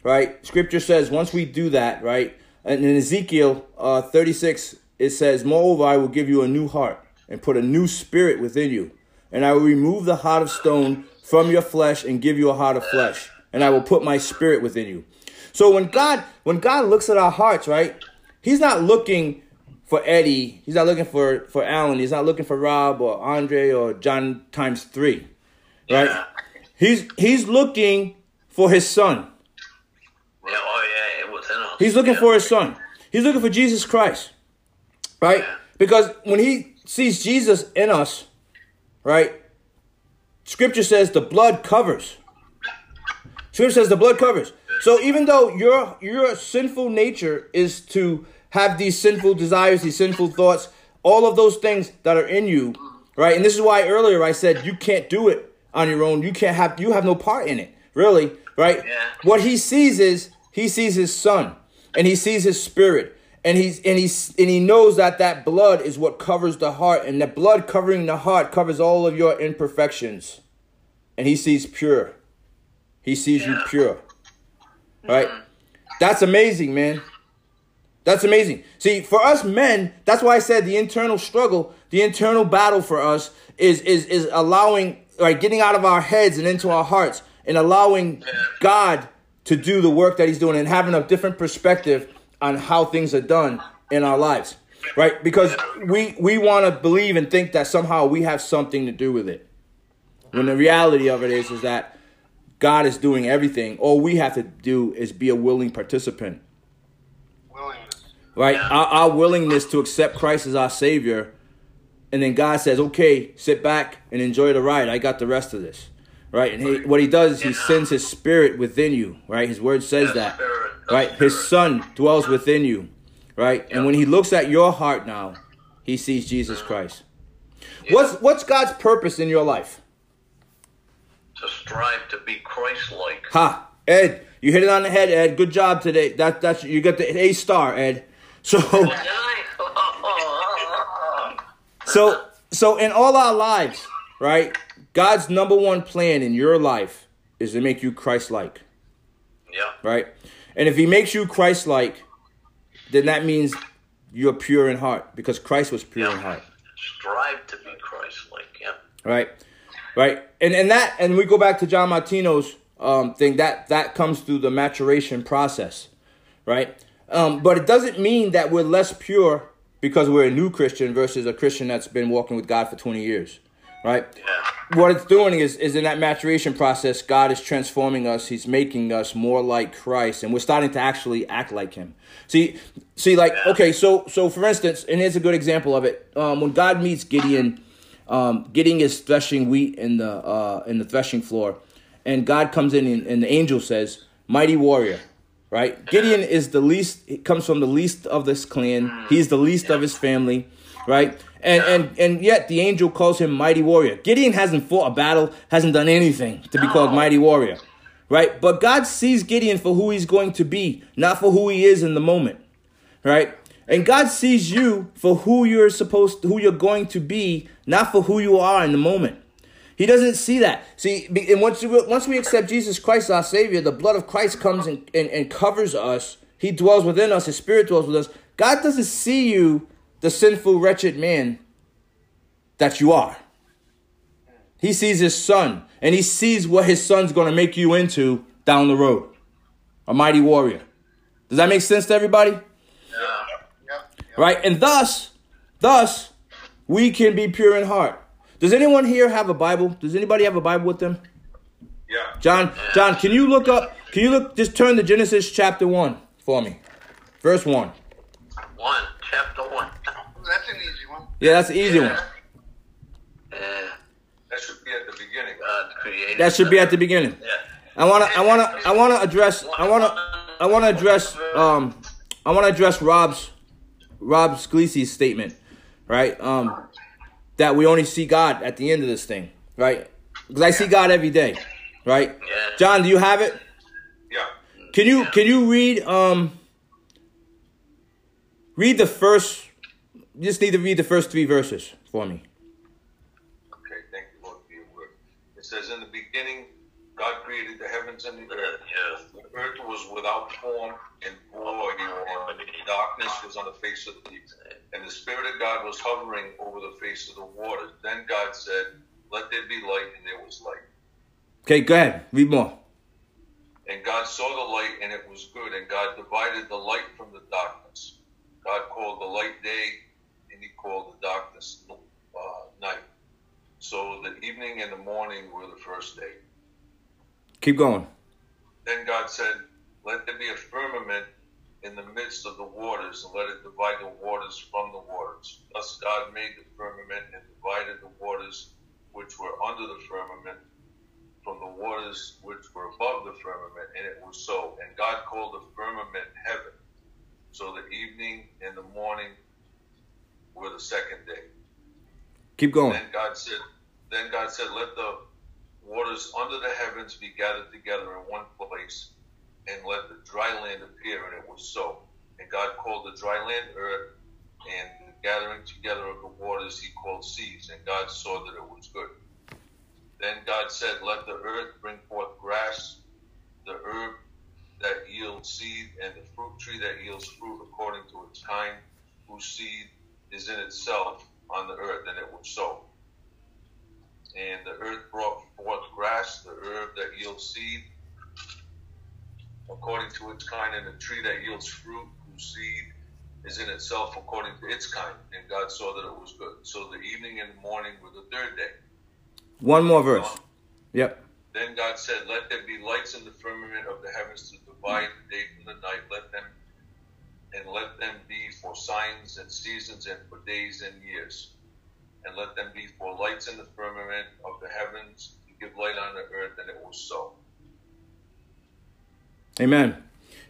right? Scripture says once we do that, right? And in Ezekiel uh, 36, it says, "Moreover, I will give you a new heart and put a new spirit within you, and I will remove the heart of stone from your flesh and give you a heart of flesh, and I will put my spirit within you." So when God when God looks at our hearts, right? He's not looking for Eddie. He's not looking for for Alan. He's not looking for Rob or Andre or John times three, right? Yeah. He's he's looking for his son. Yeah, oh yeah, it was. He's looking yeah. for his son. He's looking for Jesus Christ, right? Because when he sees Jesus in us, right? Scripture says the blood covers. Scripture says the blood covers. So even though your your sinful nature is to have these sinful desires, these sinful thoughts, all of those things that are in you, right? And this is why earlier I said you can't do it on your own. You can't have you have no part in it, really, right? Yeah. What he sees is he sees his son, and he sees his spirit, and he's and he's and he knows that that blood is what covers the heart, and the blood covering the heart covers all of your imperfections, and he sees pure. He sees you pure. Right? That's amazing, man. That's amazing. See, for us men, that's why I said the internal struggle, the internal battle for us is is is allowing right getting out of our heads and into our hearts and allowing God to do the work that he's doing and having a different perspective on how things are done in our lives. Right? Because we we want to believe and think that somehow we have something to do with it. When the reality of it is is that God is doing everything. All we have to do is be a willing participant Willingness. right? Our, our willingness to accept Christ as our Savior, and then God says, "Okay, sit back and enjoy the ride. I got the rest of this." Right? And he, what He does is He sends His Spirit within you. Right? His Word says that. Right? His. Son dwells within you. Right? And when He looks at your heart now, He sees Jesus Christ. What's What's God's purpose in your life? To strive to be Christ-like. Ha, Ed, you hit it on the head, Ed. Good job today. That that's you got the A star, Ed. So. So so in all our lives, right? God's number one plan in your life is to make you Christ-like, yeah. right? And if he makes you Christ-like, then that means you're pure in heart because Christ was pure in heart, Strive to be Christ-like. Yeah. right? Right? And and that and we go back to John Martino's um, thing that that comes through the maturation process, right? Um, but it doesn't mean that we're less pure because we're a new Christian versus a Christian that's been walking with God for 20 years, right? Yeah. what it's doing is is in that maturation process god is transforming us he's making us more like christ and we're starting to actually act like him see see like okay so so for instance and here's a good example of it um, when god meets gideon um, gideon is threshing wheat in the uh, in the threshing floor and god comes in and, and the angel says mighty warrior right gideon is the least he comes from the least of this clan he's the least of his family right and and and yet the angel calls him mighty warrior. Gideon hasn't fought a battle, hasn't done anything to be called mighty warrior, right? But God sees Gideon for who he's going to be, not for who he is in the moment, right? And God sees you for who you're supposed, who you're going to be, not for who you are in the moment. He doesn't see that. See, and once once we accept Jesus Christ our Savior, the blood of Christ comes and, and, and covers us. He dwells within us. His Spirit dwells with us. God doesn't see you, the sinful, wretched man that you are. He sees his son, and he sees what his son's going to make you into down the road. A mighty warrior. Does that make sense to everybody? Yeah. Yeah. Right? And thus, thus, we can be pure in heart. Does anyone here have a Bible? Does anybody have a Bible with them? Yeah. John, John, can you look up? Can you look? Just turn to Genesis chapter one for me, verse one. One, chapter one. That's an easy one. Yeah, that's an easy one. Yeah. That should be at the beginning. God created. That should be at the beginning. Yeah. I wanna, I wanna, I wanna address, I wanna, I wanna address, um, I wanna address Rob's, Rob Sclesi's statement, right? Um, that we only see God at the end of this thing, right? Because I see God every day, right? Yeah. John, do you have it? Yeah. Can you can you read um read the first you just need to read the first three verses for me. Okay, thank you, Lord, for your word. It says, In the beginning, God created the heavens and the earth. Earth was without form and void, and darkness was on the face of the deep. And the Spirit of God was hovering over the face of the waters. Then God said, Let there be light, and there was light. Okay, go ahead. Read more. And God saw the light, and it was good. And God divided the light from the darkness. God called the light day, and He called the darkness uh, night. So the evening and the morning were the first day. Keep going. Then God said, Let there be a firmament in the midst of the waters, and let it divide the waters from the waters. Thus God made the firmament and divided the waters which were under the firmament from the waters which were above the firmament, and it was so. And God called the firmament heaven. So the evening and the morning were the second day. Keep going. Then God said, Then God said, Let the waters under the heavens be gathered together in one place, and let the dry land appear. And it was so. And God called the dry land earth, and the gathering together of the waters he called seas. And God saw that it was good. Then God said, Let the earth bring forth grass, the herb that yields seed, and the fruit tree that yields fruit according to its kind, whose seed is in itself on the earth. And it was so. And the earth brought forth grass, the herb that yields seed, according to its kind, and the tree that yields fruit, whose seed is in itself according to its kind. And God saw that it was good. So the evening and the morning were the third day. One more verse. Um, yep. Then God said, Let there be lights in the firmament of the heavens to divide the day from the night. Let them and let them be for signs and seasons and for days and years. And let them be for lights in the firmament of the heavens to give light on the earth. And it was so. Amen.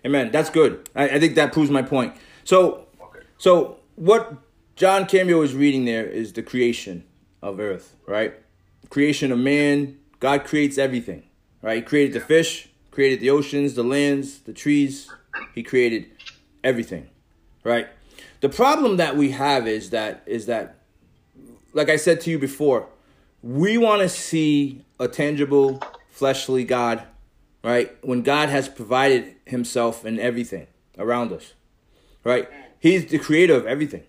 Amen. That's good. I, I think that proves my point. So Okay. so what John Cameo is reading there is the creation of earth, right? Creation of man. God creates everything, right? He created the fish, created the oceans, the lands, the trees. He created everything, right? The problem that we have is that is that, like I said to you before, we want to see a tangible, fleshly God, right? When God has provided Himself in everything around us, right? He's the creator of everything,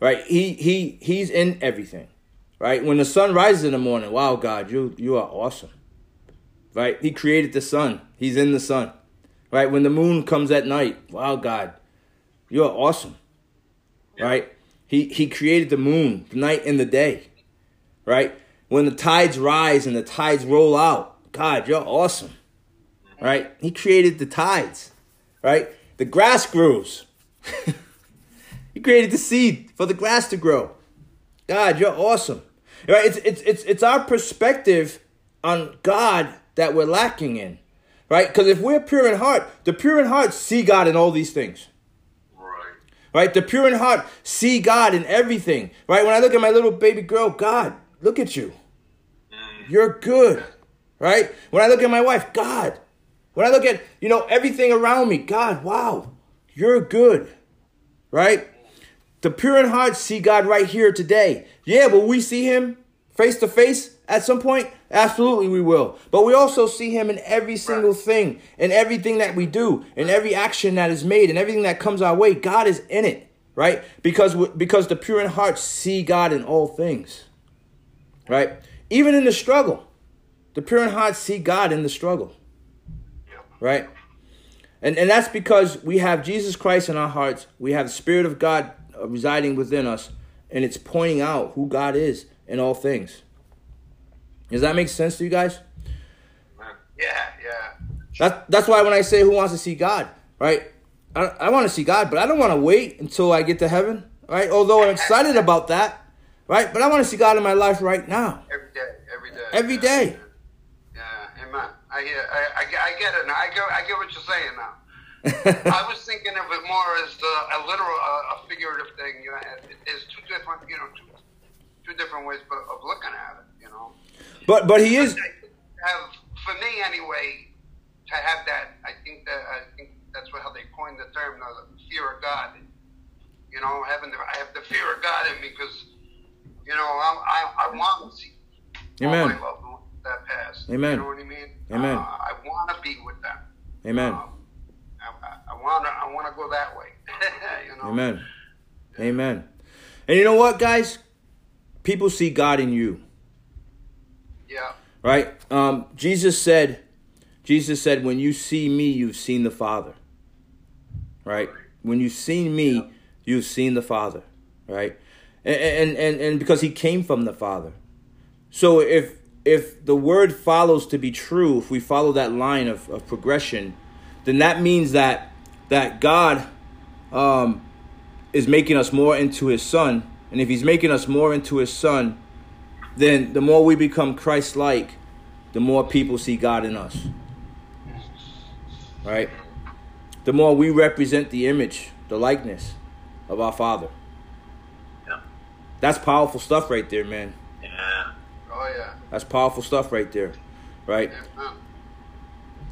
right? He he he's in everything, right? When the sun rises in the morning, wow, God, you you are awesome, right? He created the sun. He's in the sun, right? When the moon comes at night, wow, God, you are awesome, right? He he created the moon, the night and the day, right? When the tides rise and the tides roll out, God, you're awesome, right? He created the tides, right? The grass grows. he created the seed for the grass to grow. God, you're awesome. Right? It's it's it's it's our perspective on God that we're lacking in. Right? Because if we're pure in heart, the pure in heart see God in all these things. Right. The pure in heart see God in everything. Right? When I look at my little baby girl, God, look at you. Mm. You're good. Right? When I look at my wife, God. When I look at, you know, everything around me, God, wow, you're good. Right? The pure in heart see God right here today. Yeah, will we see him face to face at some point? Absolutely we will. But we also see him in every single thing, in everything that we do, in every action that is made, in everything that comes our way. God is in it, right? Because because the pure in heart see God in all things. Right? even in the struggle, the pure in heart see God in the struggle. Right? And and that's because we have Jesus Christ in our hearts. We have the Spirit of God residing within us, and it's pointing out who God is in all things. Does that make sense to you guys? Yeah, yeah. That's that's why when I say who wants to see God, right? I, I want to see God, but I don't want to wait until I get to heaven, right? Although I'm excited about that, right? But I want to see God in my life right now, Every day, every day. every yeah, day. Yeah, amen. I hear, I, I, get- I get it now. I get, I get what you're saying now. I was thinking of it more as the, a literal, uh, a figurative thing. You know, it, there's two different, you know, two, two different ways of of looking at it. You know, But but he is have for me anyway to have that. I think that I think that's what how they coined the term, the fear of God. You know, having the, I have the fear of God in me because, you know, I, I, I want to see all Amen. my loved ones that passed. Amen. You know what I mean? Amen. Uh, I want to be with them. Amen. Um, I, I want to. I want to go that way. you know. Amen. Amen. And you know what, guys? People see God in you, Yeah. right? Um, Jesus said, Jesus said, when you see me, you've seen the Father. Right? When you've seen me, you've seen the Father. Right? And and, and, and because he came from the Father. So if if the word follows to be true, if we follow that line of, of progression, then that means that that God um, is making us more into his son. And if he's making us more into his son, then the more we become Christ like, the more people see God in us. Right? The more we represent the image, the likeness of our Father. Yeah. That's powerful stuff right there, man. Yeah. Oh yeah. That's powerful stuff right there. Right? Amen.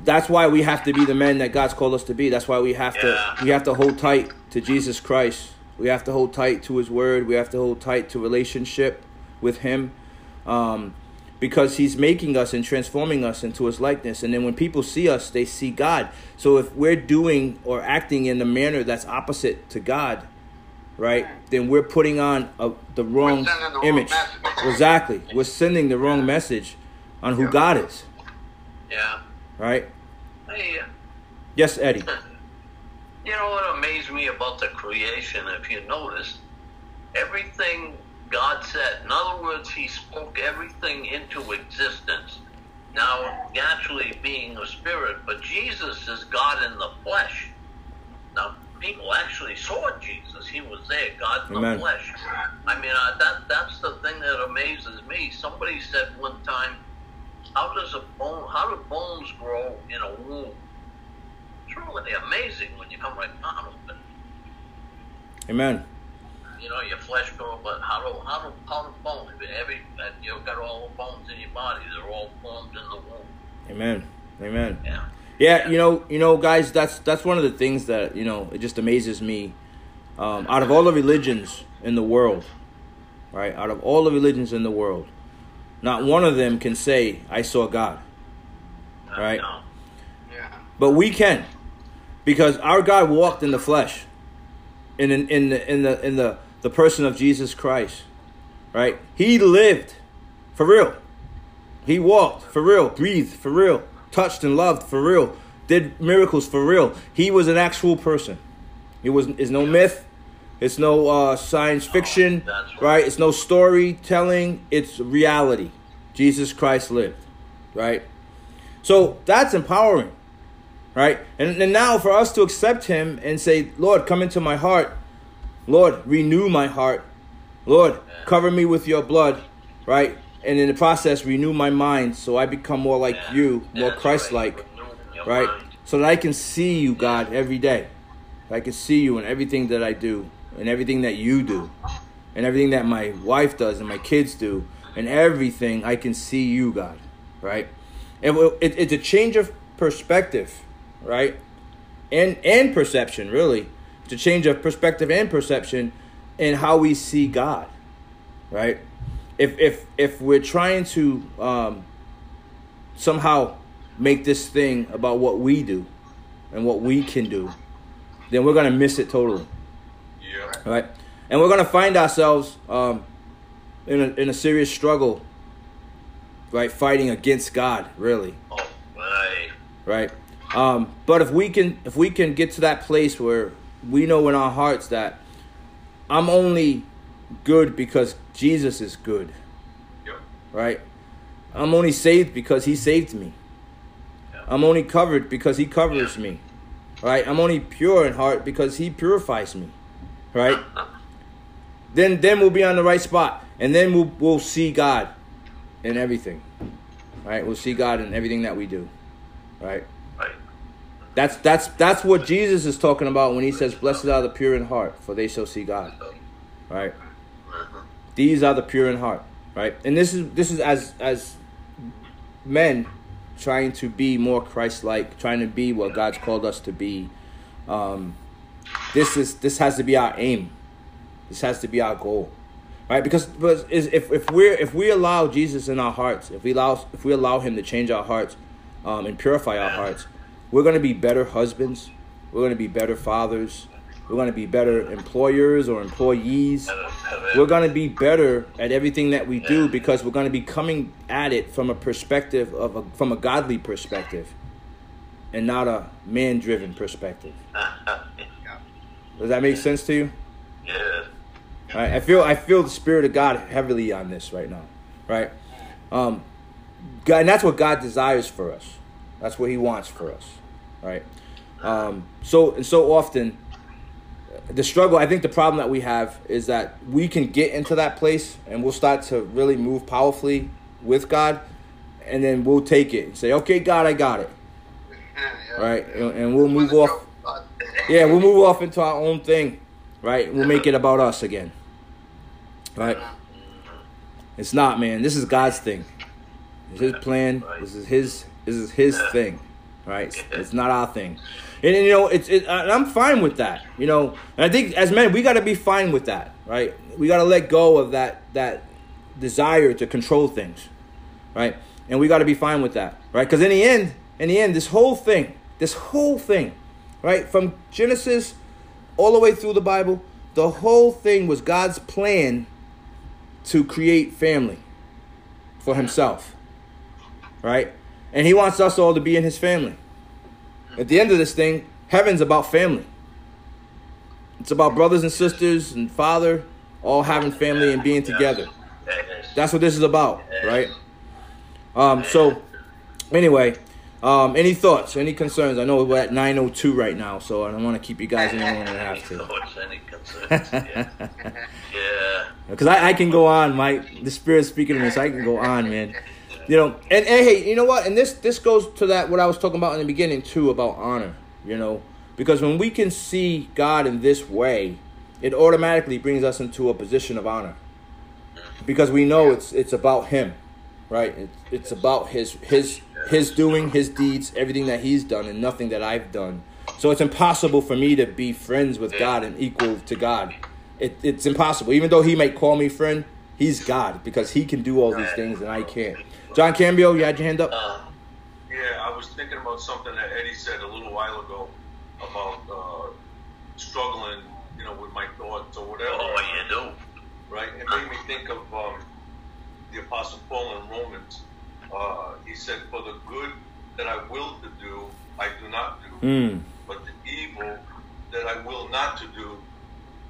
That's why we have to be the men that God's called us to be. That's why we have to Yeah. we have to hold tight to Jesus Christ. We have to hold tight to his word. We have to hold tight to relationship with him. Um, because he's making us and transforming us into his likeness. And then when people see us, they see God. So if we're doing or acting in the manner that's opposite to God, right, then we're putting on a, the wrong sending the image. message. Exactly. We're sending the wrong message on who Yeah. God is, Yeah. right? Hey, Yes, Eddie. You know what amazed me about the creation, if you notice, everything God said. In other words, He spoke everything into existence. Now, naturally being a spirit, but Jesus is God in the flesh. Now, people actually saw Jesus. He was there, God in Amen. the flesh. I mean, uh, that that's the thing that amazes me. Somebody said one time, "How does a bone? How do bones grow in a womb?" It's really amazing when you come right down to it. Amen. You know, your flesh grow, but how do how do how do bones? Every you've got all the bones in your body. They're all formed in the womb. Amen. Amen. Yeah. Yeah, you know, you know, guys, that's that's one of the things that you know it just amazes me. Um, out of all the religions in the world, right? Out of all the religions in the world, not one of them can say, "I saw God." I Right. know. Yeah. But we can, because our God walked in the flesh, in in in the in the in the the person of Jesus Christ, right? He lived, for real. He walked for real, breathed for real, touched and loved for real, did miracles for real. He was an actual person. He was is no myth. It's no uh, science fiction, right. right? It's no storytelling. It's reality. Jesus Christ lived, right? So that's empowering, right? And, and now for us to accept Him and say, Lord, come into my heart. Lord, renew my heart. Lord, cover me with your blood, right? And in the process, renew my mind so I become more like Yeah. you, more Christ like, right. Right? So that I can see you, God, every day. I can see you in everything that I do, and everything that you do, and everything that my wife does, and my kids do, and everything I can see you, God, right? And it, it, it's a change of perspective, right? And and perception, really. It's a change of perspective and perception in how we see God, right? If if if we're trying to um, somehow make this thing about what we do and what we can do, then we're gonna miss it totally, Yeah. right? And we're gonna find ourselves um, in a in a serious struggle right? Fighting against God, really, Oh, right. right? Um, but if we can, if we can get to that place where we know in our hearts that I'm only good because Jesus is good, Yep. right? I'm only saved because He saved me. I'm only covered because He covers me, right? I'm only pure in heart because He purifies me, right? Then, then we'll be on the right spot, and then we'll we'll see God in everything, right? We'll see God in everything that we do, right? That's that's that's what Jesus is talking about when he says, "Blessed are the pure in heart, for they shall see God." Right? These are the pure in heart, right? And this is this is as as men trying to be more Christ-like, trying to be what God's called us to be. Um, this is this has to be our aim. This has to be our goal, right? Because, but is if if we're if we allow Jesus in our hearts, if we allow if we allow Him to change our hearts um, and purify our hearts, we're going to be better husbands. We're going to be better fathers. We're going to be better employers or employees. We're going to be better at everything that we do because we're going to be coming at it from a perspective of a, from a godly perspective, and not a man-driven perspective. Does that make sense to you? Yeah. Right? I feel I feel the spirit of God heavily on this right now, right? Um, God, and that's what God desires for us. That's what He wants for us, right? Um, so and so often, the struggle. I think the problem that we have is that we can get into that place and we'll start to really move powerfully with God, and then we'll take it and say, "Okay, God, I got it." Right, and, and we'll move off. Yeah, we'll move off into our own thing, right? We'll make it about us again, right? It's not, man. This is God's thing. It's His plan. This is His. This is His thing, right? It's not our thing, and, and, you know, it's. It, and I'm fine with that, you know. And I think as men, we got to be fine with that, right? We got to let go of that that desire to control things, right? And we got to be fine with that, right? Because in the end, in the end, this whole thing, this whole thing, right, from Genesis all the way through the Bible, the whole thing was God's plan to create family for Himself, right? And He wants us all to be in His family. At the end of this thing, heaven's about family. It's about brothers and sisters and father all having family and being together. That's what this is about, right? Um, so, anyway, um, any thoughts, any concerns? I know we're at 9.02 right now, so I don't want to keep you guys any longer than I have to. thoughts, any concerns? Yeah. yeah. Because I, I can go on, Mike. The Spirit's speaking to me, so I can go on, man. You know, and, and hey, you know what? And this this goes to that what I was talking about in the beginning too about honor. You know, because when we can see God in this way, it automatically brings us into a position of honor. Because we know it's it's about Him, right? It's it's about His His His doing, His deeds, everything that He's done, and nothing that I've done. So it's impossible for me to be friends with God and equal to God. It, it's impossible. Even though He may call me friend, He's God because He can do all these things and I can't. John Cambio, you had your hand up. Uh, Yeah, I was thinking about something that Eddie said a little while ago about uh, struggling, you know, with my thoughts or whatever. oh, you do. Right? It made me think of um, the Apostle Paul in Romans. Uh, he said, "For the good that I will to do, I do not do, Mm. but the evil that I will not to do,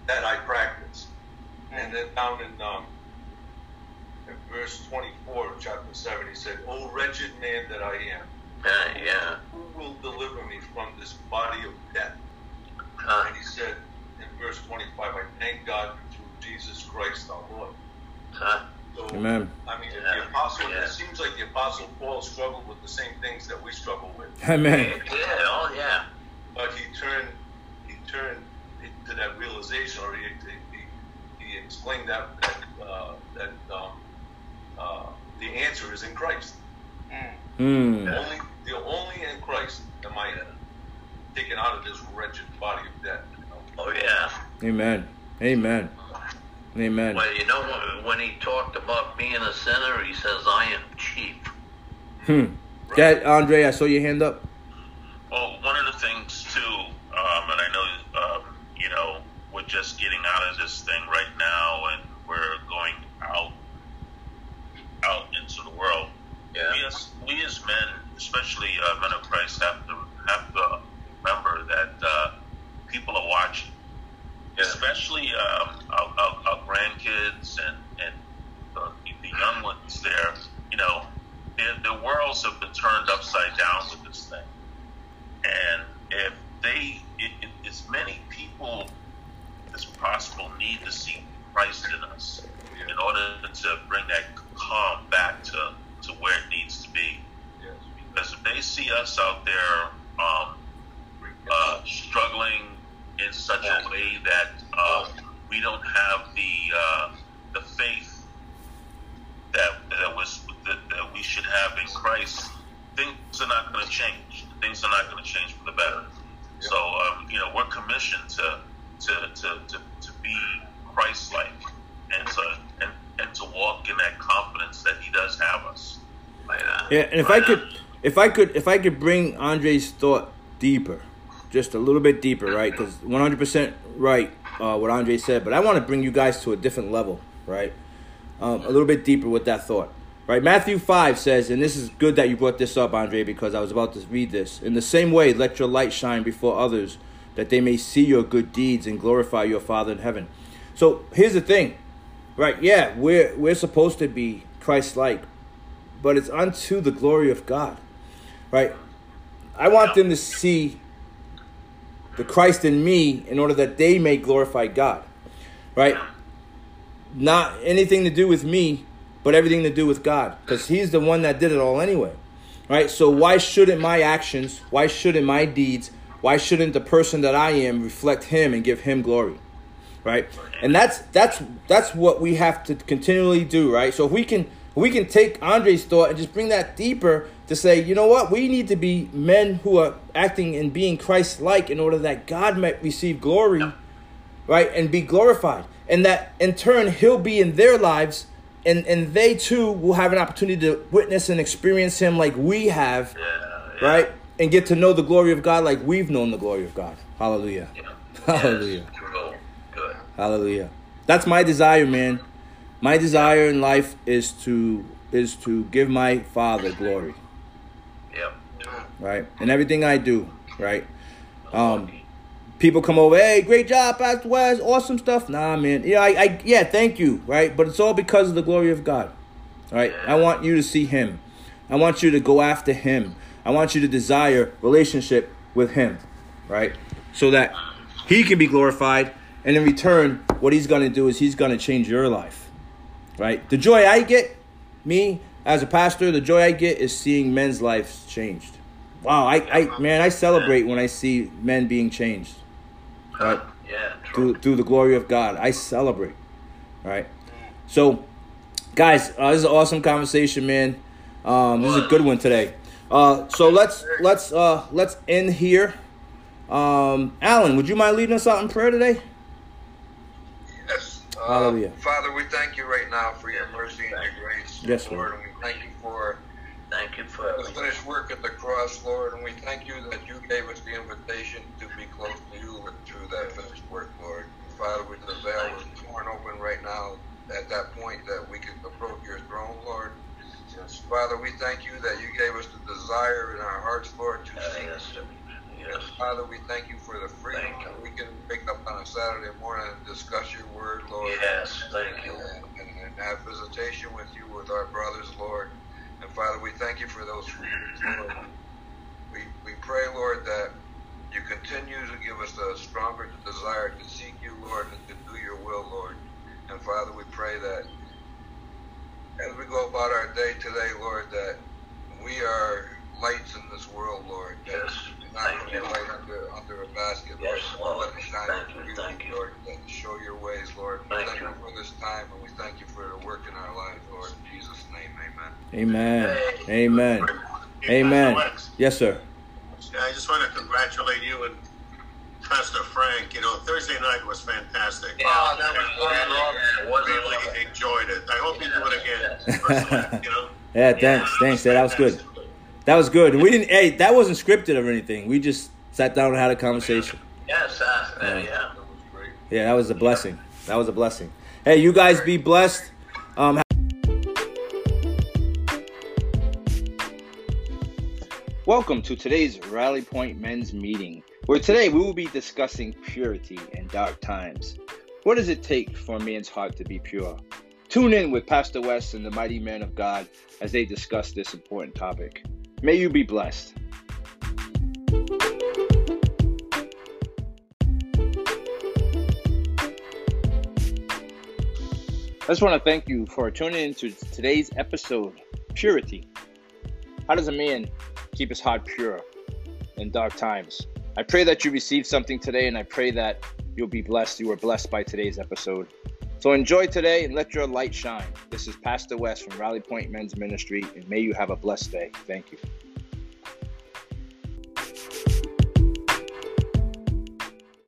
that I practice." And then down in um, in verse 24 of chapter 7, he said, "O wretched man that I am." Yeah, yeah. Who will deliver me from this body of death? Uh, And he said in verse 25, I thank God through Jesus Christ our Lord. uh, So, Amen. I mean, Yeah. the apostle, Yeah. it seems like the apostle Paul struggled with the same things that we struggle with. Amen. yeah, oh, yeah. But he turned, he turned to that realization, or he, he, he explained that, that, uh, that um, uh, the answer is in Christ. Mm. Only, the only in Christ am I taken out of this wretched body of death. You know? Oh, yeah. Amen. Amen. Amen. Well, you know, when- when he talked about being a sinner, he says, I am chief. Hmm. Dad, Andre, I saw your hand up. Well, one of the things too, um, and I know, um, you know, we're just getting out of this thing right now, and we're going out, out into the world. We as men especially men of Christ, have to have to remember that uh, people are watching, especially um, our, our, our grandkids and and the, the young ones. There, you know, their, their worlds have been turned upside down with this thing, and if they, it, it, as many people as possible need to see Christ in us in order to bring that calm back to, to where it needs to be. Yes. Because if they see us out there um, uh, struggling in such a way that uh, we don't have the uh, the faith that that was that, that we should have in Christ, things are not going to change. Things are not going to change for the better. So um, you know we're commissioned to to to to, to be Christ-like and to to walk in that confidence that He does have us. Yeah, and if I could, if I could, if I could bring Andre's thought deeper, just a little bit deeper, right? Because one hundred percent right uh, what Andre said, but I want to bring you guys to a different level, right? Um, a little bit deeper with that thought, right? Matthew five says, and this is good that you brought this up, Andre, because I was about to read this. In the same way, let your light shine before others, that they may see your good deeds and glorify your Father in heaven. So here's the thing, right? Yeah, we're we're supposed to be Christ-like, but it's unto the glory of God, right? I want them to see the Christ in me in order that they may glorify God, right? Not anything to do with me, but everything to do with God, because He's the one that did it all anyway, right? So why shouldn't my actions, why shouldn't my deeds, why shouldn't the person that I am reflect Him and give Him glory? Right? And that's that's that's what we have to continually do, right? So if we can we can take Andre's thought and just bring that deeper to say, you know what, we need to be men who are acting and being Christ-like in order that God might receive glory, right, and be glorified, and that in turn He'll be in their lives, and and they too will have an opportunity to witness and experience Him like we have, right, and get to know the glory of God like we've known the glory of God. Hallelujah. Hallelujah. Good. Hallelujah. That's my desire, man. My desire in life is to is to give my Father glory, Yep. right? And everything I do, right? Um, people come over, hey, great job, Pastor Wes, awesome stuff. Nah, man. Yeah, I, I yeah, thank you, right? But it's all because of the glory of God. All right. I want you to see Him. I want you to go after Him. I want you to desire relationship with Him, right? So that He can be glorified, and in return, what He's going to do is He's going to change your life, right? The joy I get, me as a pastor, the joy I get is seeing men's lives changed. Wow, I, I man, I celebrate when I see men being changed, right? Yeah. Through through the glory of God. I celebrate. Right. So, guys, uh, this is an awesome conversation, man. Um, this is a good one today. Uh, so let's let's uh, let's end here. Um, Alan, would you mind leading us out in prayer today? Yes. Uh, Hallelujah. Father, we thank you right now for your mercy and your grace, Yes, Lord. Lord. And we thank you for Thank you for the finished work at the cross, Lord. And we thank you that you gave us the invitation to be close to you through that finished work, Lord. And Father, with the veil was torn open right now at that point that we could approach your throne, Lord. Yes. Father, we thank you that you gave us the desire in our hearts, Lord, to Uh, seek yes. you. Yes. Yes, Father, we thank you for the freedom Thank that we can wake up on a Saturday morning and discuss your word, Lord. Yes. Thank you. And, and, and have visitation with you, with our brothers, Lord. And Father, we thank you for those freedoms, Lord. We, we pray, Lord, that you continue to give us a stronger desire to seek you, Lord, and to do your will, Lord. And Father, we pray that as we go about our day today, Lord, that we are lights in this world, Lord. Yes. Not Thank put you. a light under, under a basket, Lord. Yes, but Lord. Let it shine Thank you, you, thank you. Lord, and show your ways, Lord. Thank thank you. you for this time, and we thank you for the work in our lives, Lord. In Jesus' name, amen. Amen. Amen. Amen. Yes, sir. Yeah, I just want to congratulate you and Pastor Frank. You know, Thursday night was fantastic. Yeah. Oh, that was Yeah, it was really enjoyed it. I hope you do it again. Yes. Personally, you know. Yeah, thanks, thanks. That was good. That was good. We didn't. Hey, that wasn't scripted or anything. We just sat down and had a conversation. Yes. Uh, Yeah. yeah. That was great. Yeah, that was a blessing. That was a blessing. Hey, you guys be blessed. Um, Welcome to today's Rally Point Men's Meeting, where today we will be discussing purity in dark times. What does it take for a man's heart to be pure? Tune in with Pastor Wes and the mighty man of God as they discuss this important topic. May you be blessed. I just want to thank you for tuning in to today's episode Purity. How does a man keep his heart pure in dark times? I pray that you receive something today, and I pray that you'll be blessed. You were blessed by today's episode. So enjoy today and let your light shine. This is Pastor Wes from Rally Point Men's Ministry, and may you have a blessed day. Thank you.